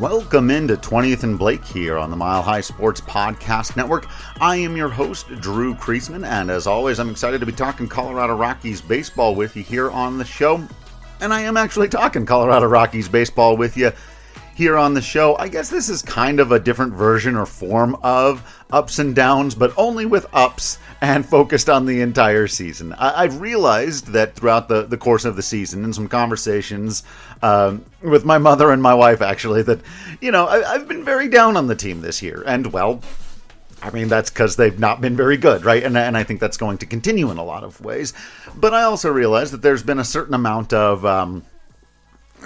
Welcome into 20th and Blake here on the Mile High Sports Podcast Network. I am your host, Drew Creasman, and as always, I'm excited to be talking Colorado Rockies baseball with you here on the show. And I am actually talking Colorado Rockies baseball with you here on the show. I guess this is kind of a different version or form of ups and downs, but only with ups and focused on the entire season. I- have realized that throughout the, the course of the season, in some conversations um, with my mother and my wife, actually, that, you know, I- I've been very down on the team this year. And, well, I mean, that's because they've not been very good, right? And, and I think that's going to continue in a lot of ways. But I also realize that there's been a certain amount of. Um,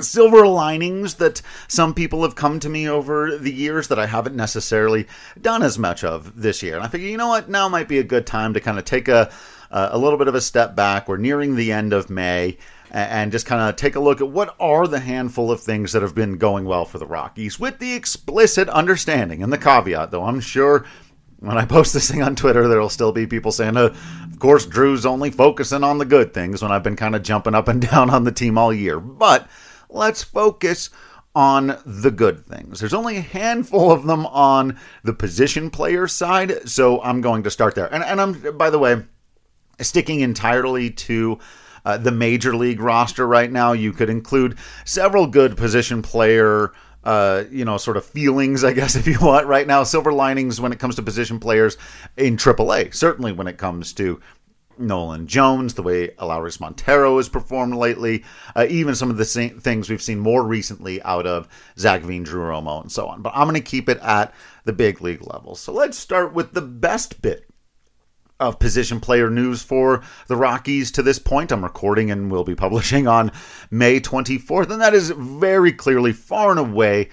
silver linings that some people have come to me over the years that I haven't necessarily done as much of this year. And I figure, you know what, now might be a good time to kind of take a a little bit of a step back. We're nearing the end of May and just kind of take a look at what are the handful of things that have been going well for the Rockies with the explicit understanding and the caveat, though I'm sure when I post this thing on Twitter, there'll still be people saying, uh, of course, Drew's only focusing on the good things when I've been kind of jumping up and down on the team all year. But let's focus on the good things. There's only a handful of them on the position player side, so I'm going to start there. And, and I'm, by the way, sticking entirely to uh, the major league roster right now. You could include several good position player. Uh, you know, sort of feelings, I guess, if you want, right now. Silver linings when it comes to position players in AAA. Certainly when it comes to Nolan Jones, the way Elehuris Montero has performed lately, uh, even some of the things we've seen more recently out of Zach Veen, Drew Romo, and so on. But I'm going to keep it at the big league level. So let's start with the best bit of position player news for the Rockies to this point. I'm recording and will be publishing on May 24th, and that is very clearly, far and away,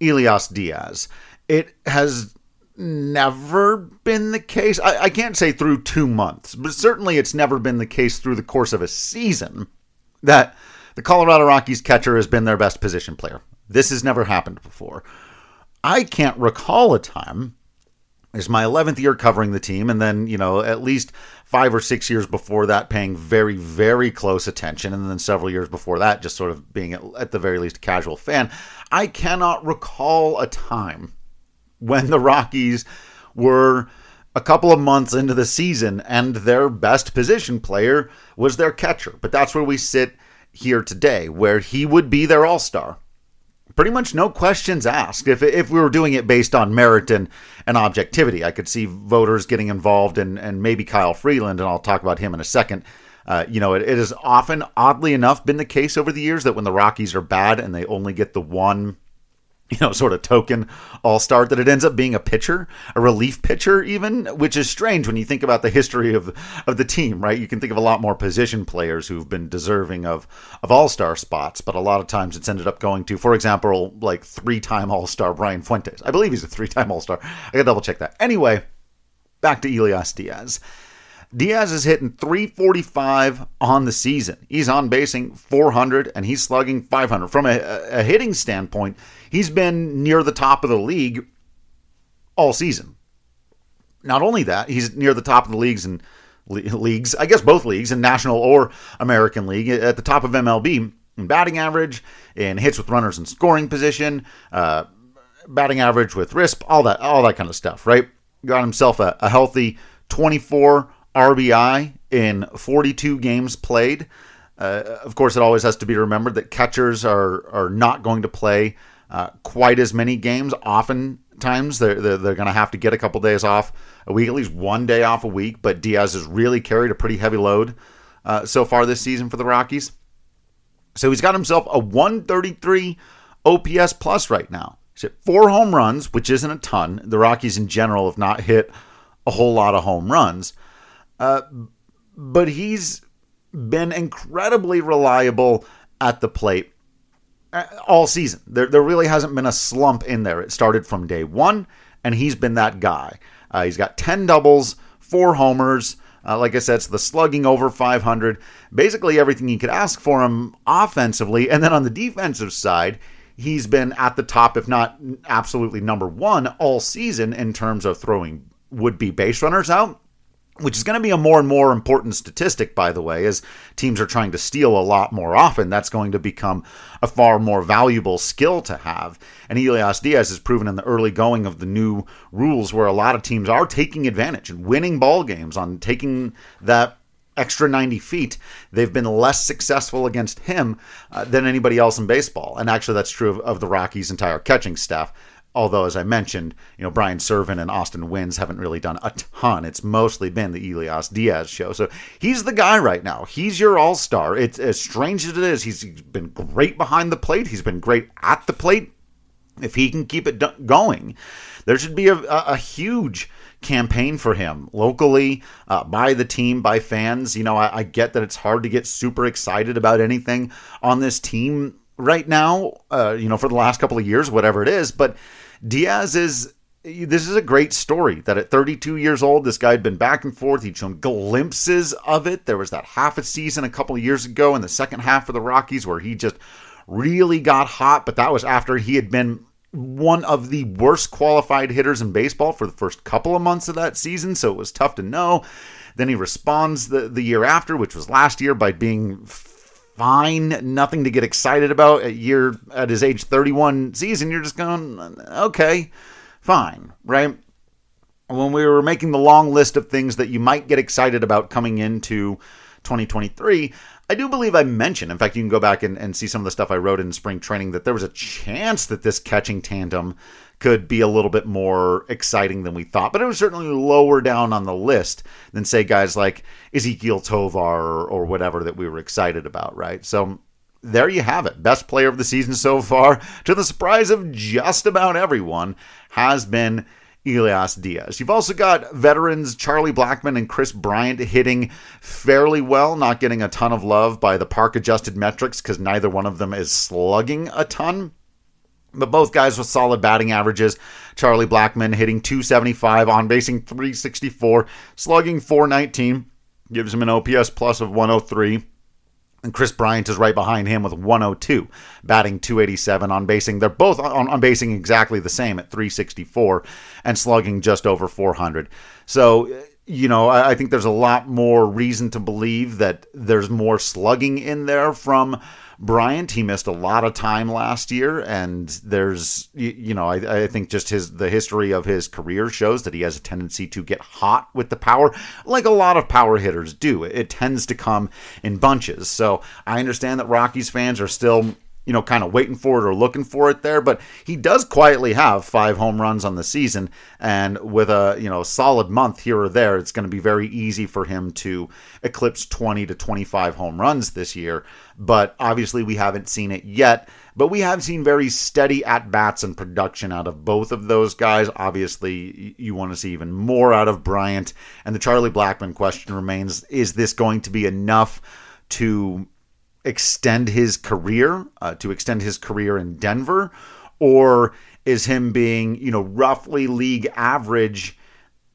Elias Diaz. It has never been the case. I, I, can't say through two months, but certainly it's never been the case through the course of a season that the Colorado Rockies catcher has been their best position player. This has never happened before. I can't recall a time. It's my 11th year covering the team, and then, you know, at least five or six years before that, paying very, very close attention, and then several years before that, just sort of being at the very least a casual fan. I cannot recall a time when the Rockies were a couple of months into the season and their best position player was their catcher. But that's where we sit here today, where he would be their all star. Pretty much no questions asked. If, if we were doing it based on merit and, and objectivity, I could see voters getting involved and, and maybe Kyle Freeland, and I'll talk about him in a second. Uh, you know, it, it has often, oddly enough, been the case over the years that when the Rockies are bad and they only get the one you know, sort of token all star that it ends up being a pitcher, a relief pitcher, even, which is strange when you think about the history of of the team, right? You can think of a lot more position players who've been deserving of of all star spots, but a lot of times it's ended up going to, for example, like three time all star Brian Fuentes. I believe he's a three time all star. I gotta double check that. Anyway, back to Elias Diaz. Diaz is hitting 345 on the season. He's on basing 400 and he's slugging 500. From a, a hitting standpoint, he's been near the top of the league all season. Not only that, he's near the top of the leagues and leagues, I guess both leagues, in National or American League, at the top of MLB in batting average, in hits with runners in scoring position, uh, batting average with RISP, all that, all that kind of stuff. Right? Got himself a, a healthy 24 RBI in 42 games played. Uh, of course, it always has to be remembered that catchers are are not going to play uh, quite as many games. Oftentimes, they're they're, they're going to have to get a couple days off a week, at least one day off a week. But Diaz has really carried a pretty heavy load uh, so far this season for the Rockies. So he's got himself a 133 OPS plus right now. He's hit four home runs, which isn't a ton. The Rockies in general have not hit a whole lot of home runs. Uh, but he's been incredibly reliable at the plate uh, all season. There, there really hasn't been a slump in there. It started from day one, and he's been that guy. Uh, he's got 10 doubles, four homers. Uh, like I said, it's the slugging over 500. Basically, everything you could ask for him offensively. And then on the defensive side, he's been at the top, if not absolutely number one all season in terms of throwing would be base runners out which is going to be a more and more important statistic, by the way, as teams are trying to steal a lot more often. That's going to become a far more valuable skill to have. And Elias Diaz has proven in the early going of the new rules where a lot of teams are taking advantage and winning ball games on taking that extra 90 feet, they've been less successful against him uh, than anybody else in baseball. And actually, that's true of, of the Rockies' entire catching staff. Although, as I mentioned, you know Brian Serven and Austin Wynns haven't really done a ton. It's mostly been the Elias Diaz show. So he's the guy right now. He's your all star. It's as strange as it is. He's been great behind the plate. He's been great at the plate. If he can keep it going, there should be a, a, a huge campaign for him locally, uh, by the team, by fans. You know, I, I get that it's hard to get super excited about anything on this team right now. Uh, you know, for the last couple of years, whatever it is, but Diaz is this is a great story that at 32 years old, this guy had been back and forth. He'd shown glimpses of it. There was that half a season a couple years ago in the second half of the Rockies where he just really got hot, but that was after he had been one of the worst qualified hitters in baseball for the first couple of months of that season, so it was tough to know. Then he responds the, the year after, which was last year, by being fine, nothing to get excited about at year at his age 31 season. You're just going, okay, fine, right? When we were making the long list of things that you might get excited about coming into 2023, I do believe I mentioned, in fact, you can go back and, and see some of the stuff I wrote in spring training, that there was a chance that this catching tandem could be a little bit more exciting than we thought, but it was certainly lower down on the list than, say, guys like Ezequiel Tovar or, or whatever that we were excited about, right? So there you have it. Best player of the season so far, to the surprise of just about everyone, has been Elias Diaz. You've also got veterans Charlie Blackmon and Kris Bryant hitting fairly well, not getting a ton of love by the park adjusted metrics because neither one of them is slugging a ton. But both guys with solid batting averages. Charlie Blackmon hitting 275, on basing 364, slugging 419, gives him an OPS plus of 103. And Kris Bryant is right behind him with 102, batting 287 on basing. They're both on, on basing exactly the same at 364 and slugging just over 400. So, you know, I, I think there's a lot more reason to believe that there's more slugging in there from Bryant, he missed a lot of time last year, and there's you know I, I, think just his the history of his career shows that he has a tendency to get hot with the power, like a lot of power hitters do. It tends to come in bunches. So I understand that Rockies fans are still you know, kind of waiting for it or looking for it there. But he does quietly have five home runs on the season, and with a you know solid month here or there, it's going to be very easy for him to eclipse 20 to 25 home runs this year. But obviously, we haven't seen it yet. But we have seen very steady at bats and production out of both of those guys. Obviously, you want to see even more out of Bryant. And the Charlie Blackmon question remains: Is this going to be enough to extend his career, uh, to extend his career in Denver, or is him being, you know, roughly league average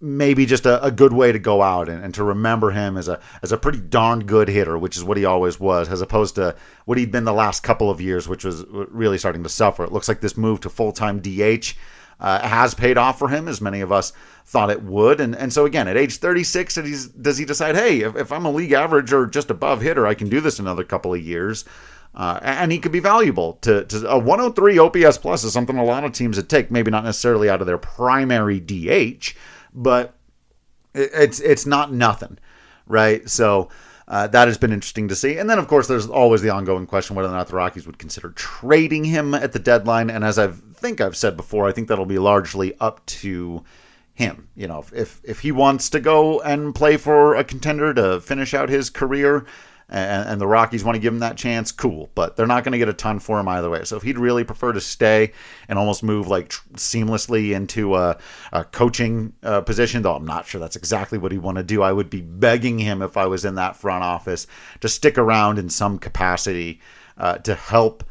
maybe just a, a good way to go out and, and, to remember him as a as a pretty darn good hitter, which is what he always was, as opposed to what he'd been the last couple of years, which was really starting to suffer. It looks like this move to full time DH uh, has paid off for him, as many of us thought it would. And and so again, at age 36, does he decide, hey, if, if I'm a league average or just above hitter, I can do this another couple of years. Uh, and he could be valuable to, to a 103 OPS plus is something a lot of teams would take. Maybe not necessarily out of their primary DH, but it's it's not nothing, right? So uh, that has been interesting to see. And then, of course, there's always the ongoing question whether or not the Rockies would consider trading him at the deadline. And as I think I've said before, I think that'll be largely up to him. You know, if if he wants to go and play for a contender to finish out his career, and, and the Rockies want to give him that chance, cool. But they're not going to get a ton for him either way. So if he'd really prefer to stay and almost move like tr- seamlessly into a, a coaching uh, position, though I'm not sure that's exactly what he'd want to do, I would be begging him if I was in that front office to stick around in some capacity uh, to help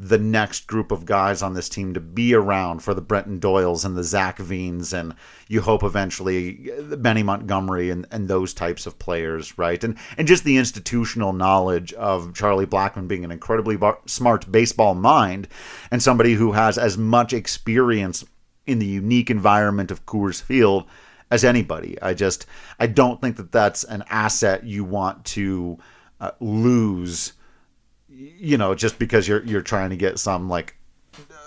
the next group of guys on this team to be around for the Brenton Doyles and the Zach Veens, and you hope eventually Benny Montgomery and, and those types of players, right? And and just the institutional knowledge of Charlie Blackmon being an incredibly bar- smart baseball mind and somebody who has as much experience in the unique environment of Coors Field as anybody. I just I don't think that that's an asset you want to uh, lose. You know, just because you're you're trying to get some like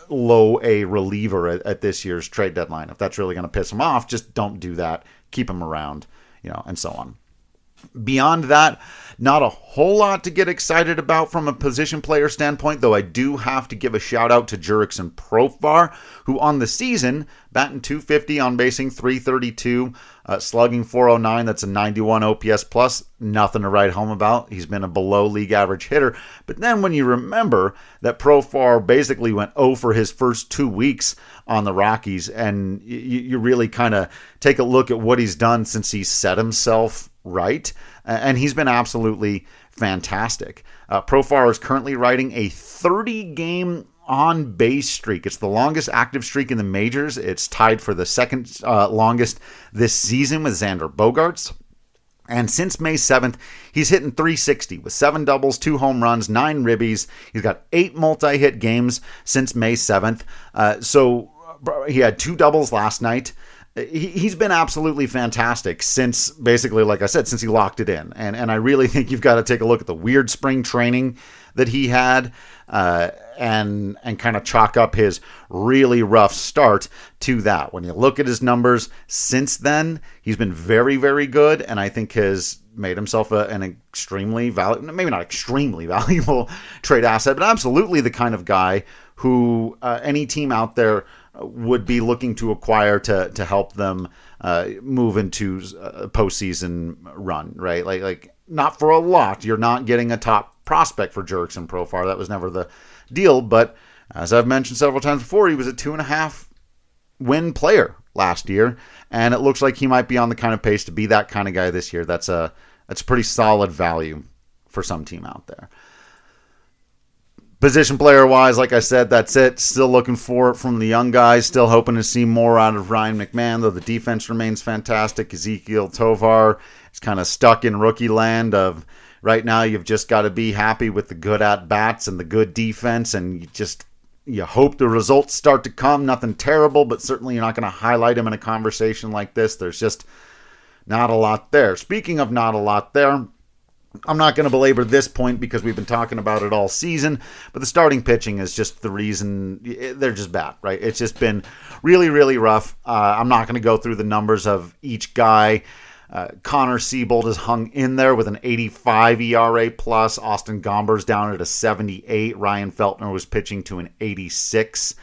low A reliever at, at this year's trade deadline. If that's really going to piss him off, just don't do that. Keep him around, you know, and so on. Beyond that, not a whole lot to get excited about from a position player standpoint, though I do have to give a shout out to Jurickson Profar, who on the season, batting 250 on basing 332, uh, slugging 409. That's a 91 OPS plus. Nothing to write home about. He's been a below league average hitter. But then when you remember that Profar basically went 0 for his first two weeks on the Rockies, and you, you really kind of take a look at what he's done since he set himself right, and he's been absolutely fantastic. Uh, Profar is currently riding a 30 game on base streak. It's the longest active streak in the majors. It's tied for the second uh, longest this season with Xander Bogaerts. And since May 7th, he's hitting 360 with seven doubles, two home runs, nine ribbies. He's got eight multi hit games since May 7th. Uh, so he had two doubles last night he's been absolutely fantastic since basically like i said since he locked it in. And and i really think you've got to take a look at the weird spring training that he had uh, and and kind of chalk up his really rough start to that. When you look at his numbers since then he's been very very good and i think has made himself a, an extremely valuable maybe not extremely valuable trade asset but absolutely the kind of guy who uh, any team out there would be looking to acquire to to help them uh, move into a postseason run, right? Like like not for a lot. You're not getting a top prospect for Jurickson Profar. That was never the deal. But as I've mentioned several times before, he was a two and a half win player last year, and it looks like he might be on the kind of pace to be that kind of guy this year. That's a that's pretty solid value for some team out there. Position player wise, like I said, that's it. Still looking for it from the young guys. Still hoping to see more out of Ryan McMahon, though the defense remains fantastic. Ezequiel Tovar is kind of stuck in rookie land of right now you've just got to be happy with the good at bats and the good defense and you just you hope the results start to come nothing terrible but certainly you're not going to highlight him in a conversation like this there's just not a lot there speaking of not a lot there I'm not going to belabor this point because we've been talking about it all season, but the starting pitching is just the reason they're just bad, right? It's just been really, really rough. Uh, I'm not going to go through the numbers of each guy. Uh, Connor Seabold has hung in there with an 85 ERA plus. Austin Gomber's down at a 78. Ryan Feltner was pitching to an 86.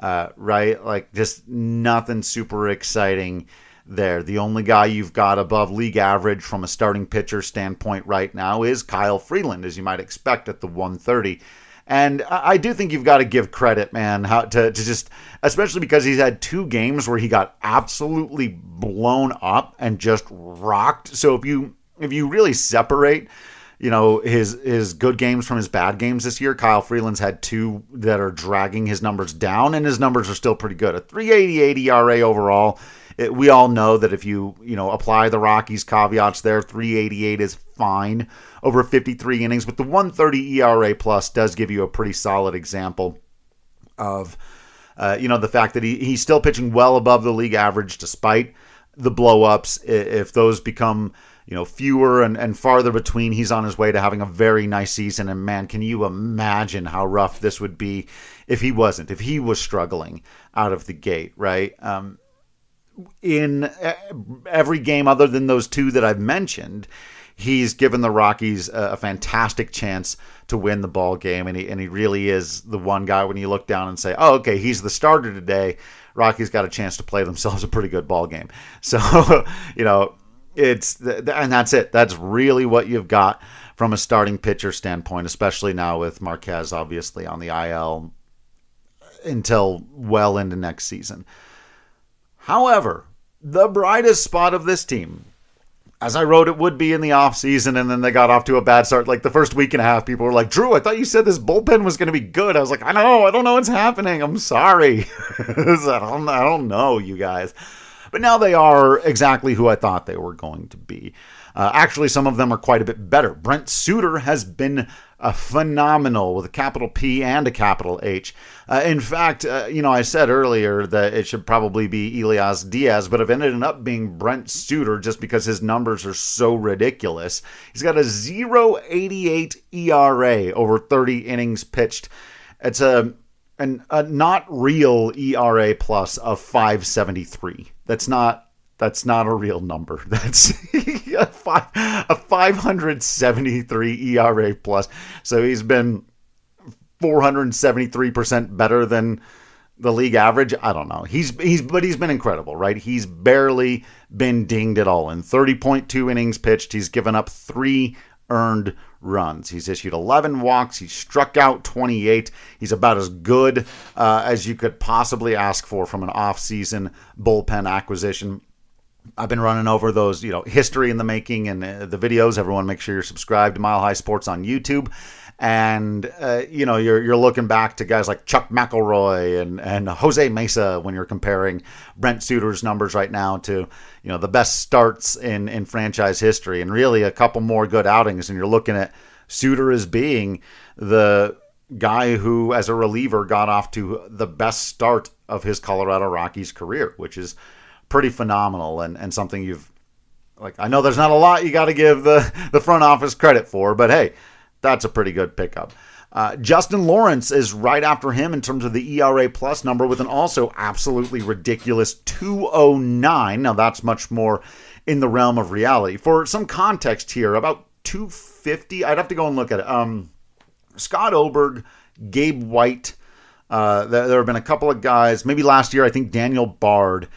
Uh, right, like just nothing super exciting there. The only guy you've got above league average from a starting pitcher standpoint right now is Kyle Freeland, as you might expect at the 130. And I do think you've got to give credit, man, how to, to just, especially because he's had two games where he got absolutely blown up and just rocked. So if you if you really separate, you know, his his good games from his bad games this year, Kyle Freeland's had two that are dragging his numbers down, and his numbers are still pretty good. A 388 ERA overall it, we all know that if you you know apply the Rockies caveats there, 388 is fine over 53 innings, but the 130 ERA plus does give you a pretty solid example of uh, you know the fact that he, he's still pitching well above the league average despite the blowups. If those become you know fewer and, and farther between, he's on his way to having a very nice season. And man, can you imagine how rough this would be if he wasn't, if he was struggling out of the gate, right? Um, in uh, every game other than those two that I've mentioned, he's given the Rockies a, fantastic chance to win the ball game, and he and he really is the one guy when you look down and say, "Oh, okay, he's the starter today." Rockies got a chance to play themselves a pretty good ball game. So, you know, it's and that's it. That's really what you've got from a starting pitcher standpoint, especially now with Marquez obviously on the IL until well into next season. However, the brightest spot of this team, as I wrote it would be in the offseason, and then they got off to a bad start. Like the first week and a half, people were like, Drew, I thought you said this bullpen was going to be good. I was like, I know, I don't know what's happening. I'm sorry. I, don't, I don't know, you guys. But now they are exactly who I thought they were going to be. Uh, actually, some of them are quite a bit better. Brent Suter has been a phenomenal with a capital P and a capital H. Uh, in fact, uh, you know, I said earlier that it should probably be Elias Diaz, but it ended up being Brent Suter just because his numbers are so ridiculous. He's got a 0.88 ERA over 30 innings pitched. It's a an, a not real ERA plus of 573. That's not that's not a real number. That's a, five, a 573 ERA plus. So he's been 473% better than the league average. I don't know. He's he's but he's been incredible, right? He's barely been dinged at all. In 30.2 innings pitched, he's given up 3 earned runs. He's issued 11 walks. He's struck out 28. He's about as good uh, as you could possibly ask for from an offseason bullpen acquisition. I've been running over those, you know, history in the making and uh, the videos. Everyone, make sure you're subscribed to Mile High Sports on YouTube. And uh, you know, you're you're looking back to guys like Chuck McElroy and and Jose Mesa when you're comparing Brent Suter's numbers right now to you know the best starts in in franchise history, and really a couple more good outings. And you're looking at Suter as being the guy who, as a reliever, got off to the best start of his Colorado Rockies career, which is pretty phenomenal and, and something you've like I know there's not a lot you got to give the the front office credit for, but hey, that's a pretty good pickup. Uh, Justin Lawrence is right after him in terms of the ERA plus number with an also absolutely ridiculous 209. Now that's much more in the realm of reality. For some context here, about 250. I'd have to go and look at it. Um, Scott Oberg, Gabe White. Uh, there, there have been a couple of guys. Maybe last year, I think Daniel Bard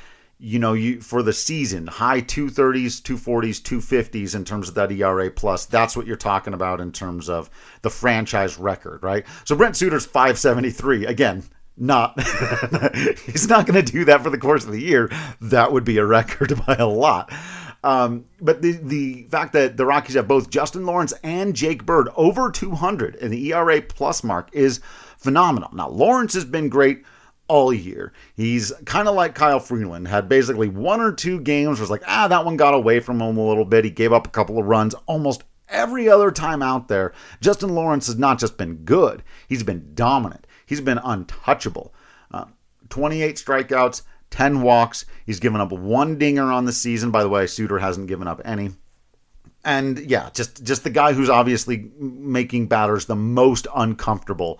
you know, you for the season, high 230s, 240s, 250s in terms of that ERA plus. That's what you're talking about in terms of the franchise record, right? So Brent Suter's 573. Again, not he's not going to do that for the course of the year. That would be a record by a lot. Um, but the the fact that the Rockies have both Justin Lawrence and Jake Bird over 200 in the ERA plus mark is phenomenal. Now Lawrence has been great all year. He's kind of like Kyle Freeland, had basically one or two games was like, ah, that one got away from him a little bit. He gave up a couple of runs almost every other time out there. Justin Lawrence has not just been good, he's been dominant. He's been untouchable. Uh, 28 strikeouts, 10 walks. He's given up one dinger on the season. By the way, Suter hasn't given up any. And yeah, just just the guy who's obviously making batters the most uncomfortable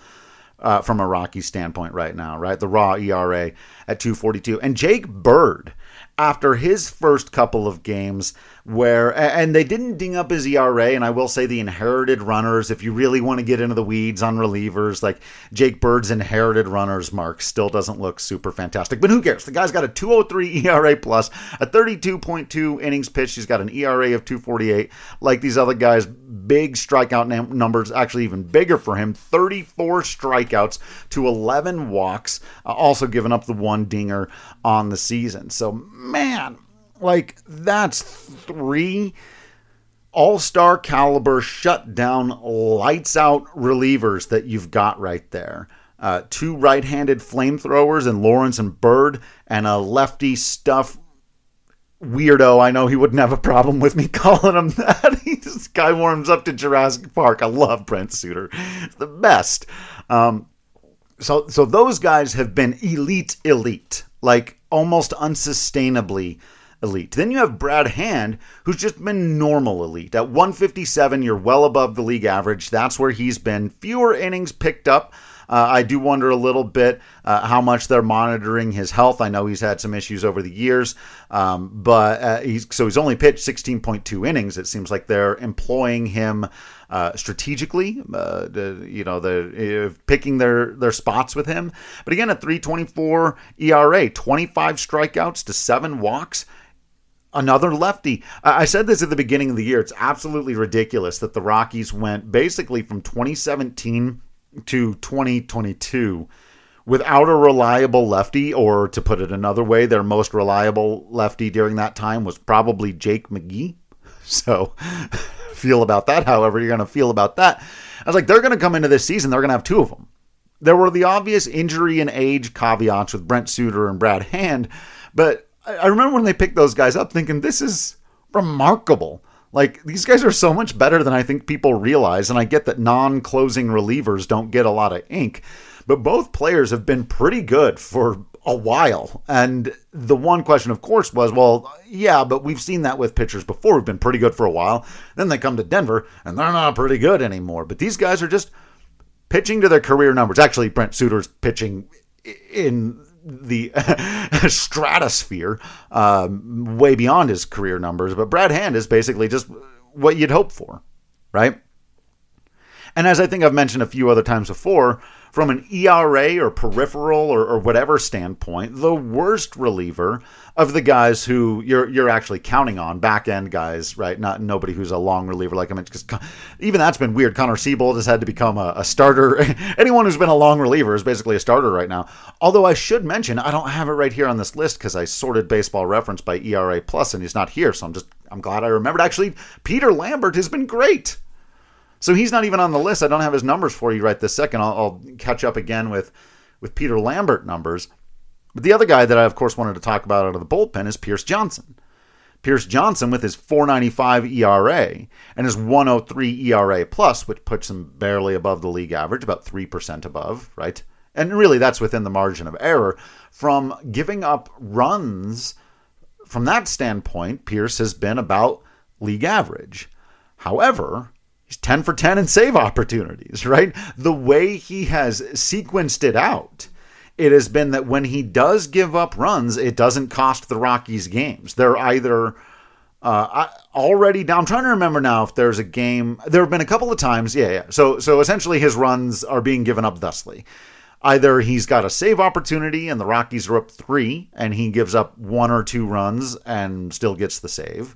uh, from a Rocky standpoint right now, right? The raw ERA at 242. And Jake Bird, after his first couple of games, where and they didn't ding up his ERA. And I will say the inherited runners, if you really want to get into the weeds on relievers, like Jake Bird's inherited runners mark still doesn't look super fantastic. But who cares? The guy's got a 203 ERA plus, a 32.2 innings pitched. He's got an ERA of 248. Like these other guys, big strikeout num- numbers, actually even bigger for him 34 strikeouts to 11 walks, uh, also giving up the one dinger on the season. So, man, like, that's three all star caliber shutdown, lights out relievers that you've got right there. Uh, two right handed flamethrowers and Lawrence and Bird, and a lefty stuff weirdo. I know he wouldn't have a problem with me calling him that. this guy warms up to Jurassic Park. I love Brent Suter. The best. Um, so, so those guys have been elite, elite, like almost unsustainably elite. Then you have Brad Hand, who's just been normal elite. At 157, you're well above the league average. That's where he's been. Fewer innings picked up. Uh, I do wonder a little bit uh, how much they're monitoring his health. I know he's had some issues over the years, um, but uh, he's so he's only pitched 16.2 innings. It seems like they're employing him uh, strategically, uh, you know, the uh, picking their their spots with him. But again, a 3.24 ERA, 25 strikeouts to seven walks another lefty. I said this at the beginning of the year. It's absolutely ridiculous that the Rockies went basically from 2017 to 2022 without a reliable lefty, or to put it another way, their most reliable lefty during that time was probably Jake McGee. So, feel about that however you're going to feel about that. I was like, they're going to come into this season, they're going to have two of them. There were the obvious injury and age caveats with Brent Suter and Brad Hand, but I remember when they picked those guys up thinking, this is remarkable. Like these guys are so much better than I think people realize, and I get that non-closing relievers don't get a lot of ink, but both players have been pretty good for a while. And the one question, of course, was, well, yeah, but we've seen that with pitchers before. We've been pretty good for a while. Then they come to Denver and they're not pretty good anymore. But these guys are just pitching to their career numbers. Actually, Brent Suter's pitching in the stratosphere, um, way beyond his career numbers. But Brad Hand is basically just what you'd hope for, right? And as I think I've mentioned a few other times before, from an ERA or peripheral or, or, whatever standpoint, the worst reliever of the guys who you're you're actually counting on, back end guys, right? Not nobody who's a long reliever like I mentioned. Because even that's been weird. Connor Seabold has had to become a, a starter. Anyone who's been a long reliever is basically a starter right now. Although I should mention, I don't have it right here on this list because I sorted Baseball Reference by ERA plus, and he's not here. So I'm just I'm glad I remembered. Actually, Peter Lambert has been great. So he's not even on the list. I don't have his numbers for you right this second. I'll, I'll catch up again with with Peter Lambert numbers. But the other guy that I of course wanted to talk about out of the bullpen is Pierce Johnson. Pierce Johnson with his 495 ERA and his 103 ERA plus, which puts him barely above the league average, about 3% above, right? And really that's within the margin of error from giving up runs from that standpoint, Pierce has been about league average. However, 10 for 10 in save opportunities, right? The way he has sequenced it out, it has been that when he does give up runs, it doesn't cost the Rockies games. They're either uh, already down. I'm trying to remember now if there's a game. There have been a couple of times, yeah, yeah. So, so essentially, his runs are being given up thusly. Either he's got a save opportunity and the Rockies are up three, and he gives up one or two runs and still gets the save,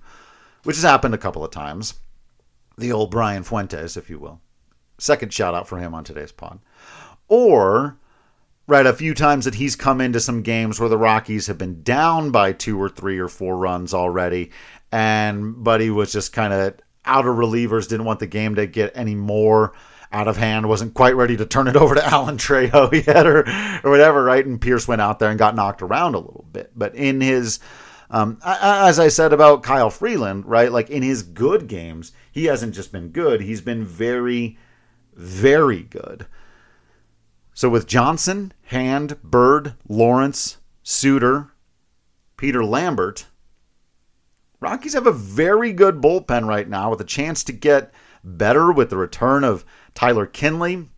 which has happened a couple of times the old Brian Fuentes, if you will. Second shout out for him on today's pod. Or, right, a few times that he's come into some games where the Rockies have been down by two or three or four runs already, and Buddy was just kind of out of relievers, didn't want the game to get any more out of hand, wasn't quite ready to turn it over to Alan Trejo yet or, or whatever, right? And Pierce went out there and got knocked around a little bit. But in his um, as I said about Kyle Freeland, right? Like in his good games, he hasn't just been good, he's been very, very good. So with Johnson, Hand, Bird, Lawrence, Suter, Peter Lambert, Rockies have a very good bullpen right now with a chance to get better with the return of Tyler Kinley.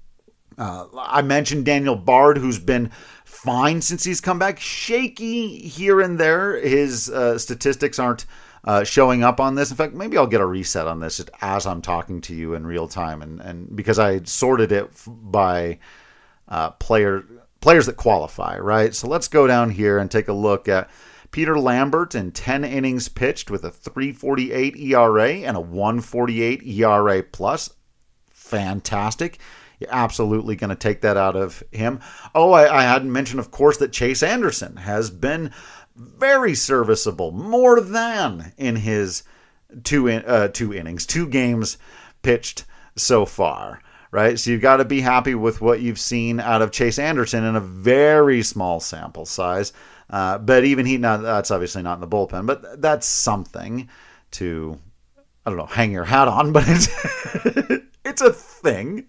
Uh, I mentioned Daniel Bard, who's been fine since he's come back. Shaky here and there. His uh, statistics aren't uh, showing up on this. In fact, maybe I'll get a reset on this as I'm talking to you in real time, and and because I sorted it by uh, player players that qualify, right? So let's go down here and take a look at. Peter Lambert in 10 innings pitched with a 348 ERA and a 148 ERA plus. Fantastic. You're absolutely going to take that out of him. Oh, I, I hadn't mentioned, of course, that Chase Anderson has been very serviceable, more than in his two in, uh, two innings, two games pitched so far. Right, so you've got to be happy with what you've seen out of Chase Anderson in a very small sample size. Uh, but even he, not that's obviously not in the bullpen, but that's something to I don't know, hang your hat on, but it's it's a thing.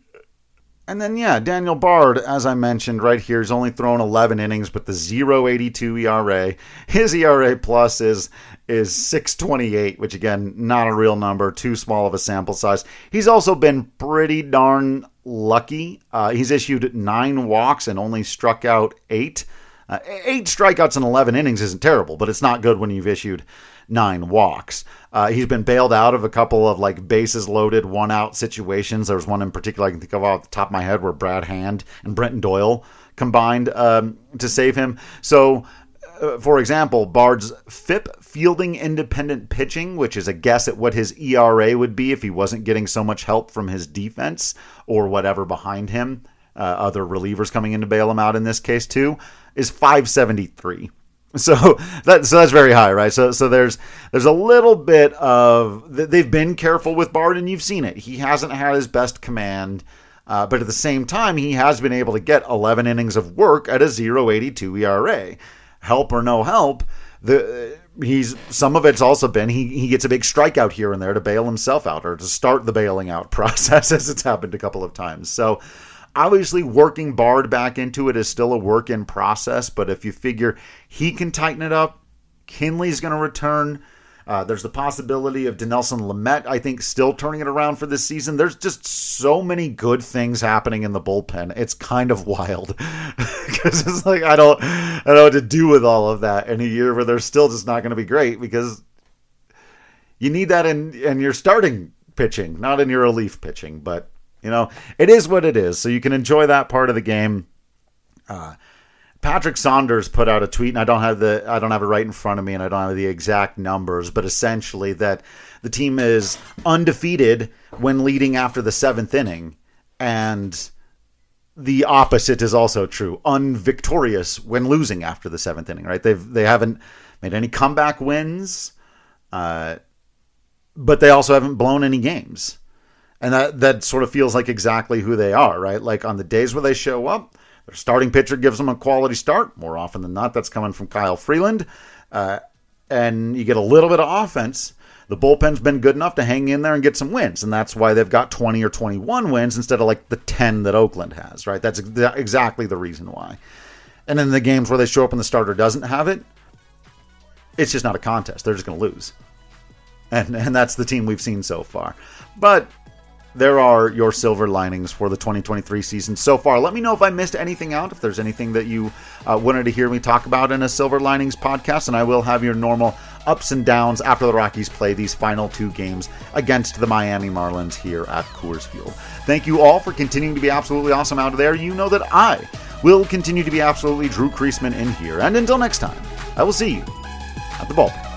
And then, yeah, Daniel Bard, as I mentioned right here, he's only thrown 11 innings, but the 0.82 ERA. His ERA plus is is 628, which again, not a real number, too small of a sample size. He's also been pretty darn lucky. Uh, he's issued nine walks and only struck out eight. Uh, eight strikeouts in 11 innings isn't terrible, but it's not good when you've issued nine walks. Uh, he's been bailed out of a couple of like bases loaded, one out situations. There was one in particular I can think of off the top of my head where Brad Hand and Brenton Doyle combined um, to save him. So, uh, for example, Bard's FIP fielding independent pitching, which is a guess at what his ERA would be if he wasn't getting so much help from his defense or whatever behind him, uh, other relievers coming in to bail him out in this case too, is 573. So that so that's very high, right? So so there's there's a little bit of they've been careful with Bard, and you've seen it. He hasn't had his best command, uh, but at the same time, he has been able to get 11 innings of work at a 0.82 ERA. Help or no help, the he's some of it's also been he he gets a big strikeout here and there to bail himself out or to start the bailing out process as it's happened a couple of times. So obviously working Bard back into it is still a work in process, but if you figure he can tighten it up, Kinley's going to return. Uh, there's the possibility of Dinelson Lamet, I think, still turning it around for this season. There's just so many good things happening in the bullpen. It's kind of wild because it's like I don't, I don't know what to do with all of that in a year where they're still just not going to be great because you need that in in your starting pitching, not in your relief pitching. But you know, it is what it is. So you can enjoy that part of the game. Uh, Patrick Saunders put out a tweet, and I don't have the I don't have it right in front of me, and I don't have the exact numbers, but essentially that the team is undefeated when leading after the seventh inning, and the opposite is also true, unvictorious when losing after the seventh inning. Right? They've they haven't made any comeback wins, uh, but they also haven't blown any games, and that that sort of feels like exactly who they are. Right? Like on the days where they show up their starting pitcher gives them a quality start. More often than not, that's coming from Kyle Freeland. Uh, and you get a little bit of offense. The bullpen's been good enough to hang in there and get some wins, and that's why they've got 20 or 21 wins instead of like the 10 that Oakland has, right? That's ex- exactly the reason why. And in the games where they show up and the starter doesn't have it, it's just not a contest. They're just going to lose. And, and that's the team we've seen so far. But there are your silver linings for the 2023 season so far. Let me know if I missed anything out, if there's anything that you uh, wanted to hear me talk about in a Silver Linings podcast, and I will have your normal ups and downs after the Rockies play these final two games against the Miami Marlins here at Coors Field. Thank you all for continuing to be absolutely awesome out there. You know that I will continue to be absolutely Drew Creasman in here. And until next time, I will see you at the ballpark.